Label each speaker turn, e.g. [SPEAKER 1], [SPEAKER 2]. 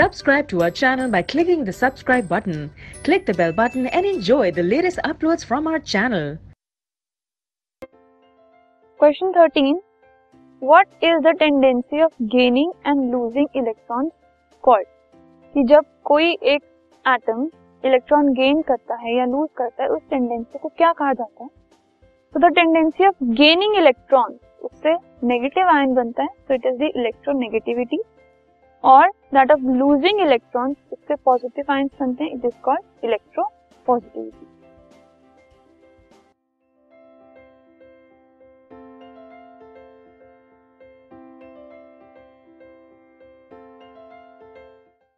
[SPEAKER 1] Subscribe to our channel by clicking the subscribe button. Click the bell button and enjoy the latest uploads from our channel.
[SPEAKER 2] Question 13. What is the tendency of gaining and losing electrons called? कि जब कोई एक atom electron gain करता है या loose करता है उस टेंडेंसी को क्या कहा जाता है तो the tendency of gaining electron उससे नेगेटिव आयन बनता है so it is the electronegativity और दैट ऑफ़ लूजिंग इलेक्ट्रॉन उससे पॉजिटिव आयंस बनते हैं it is called electro positivity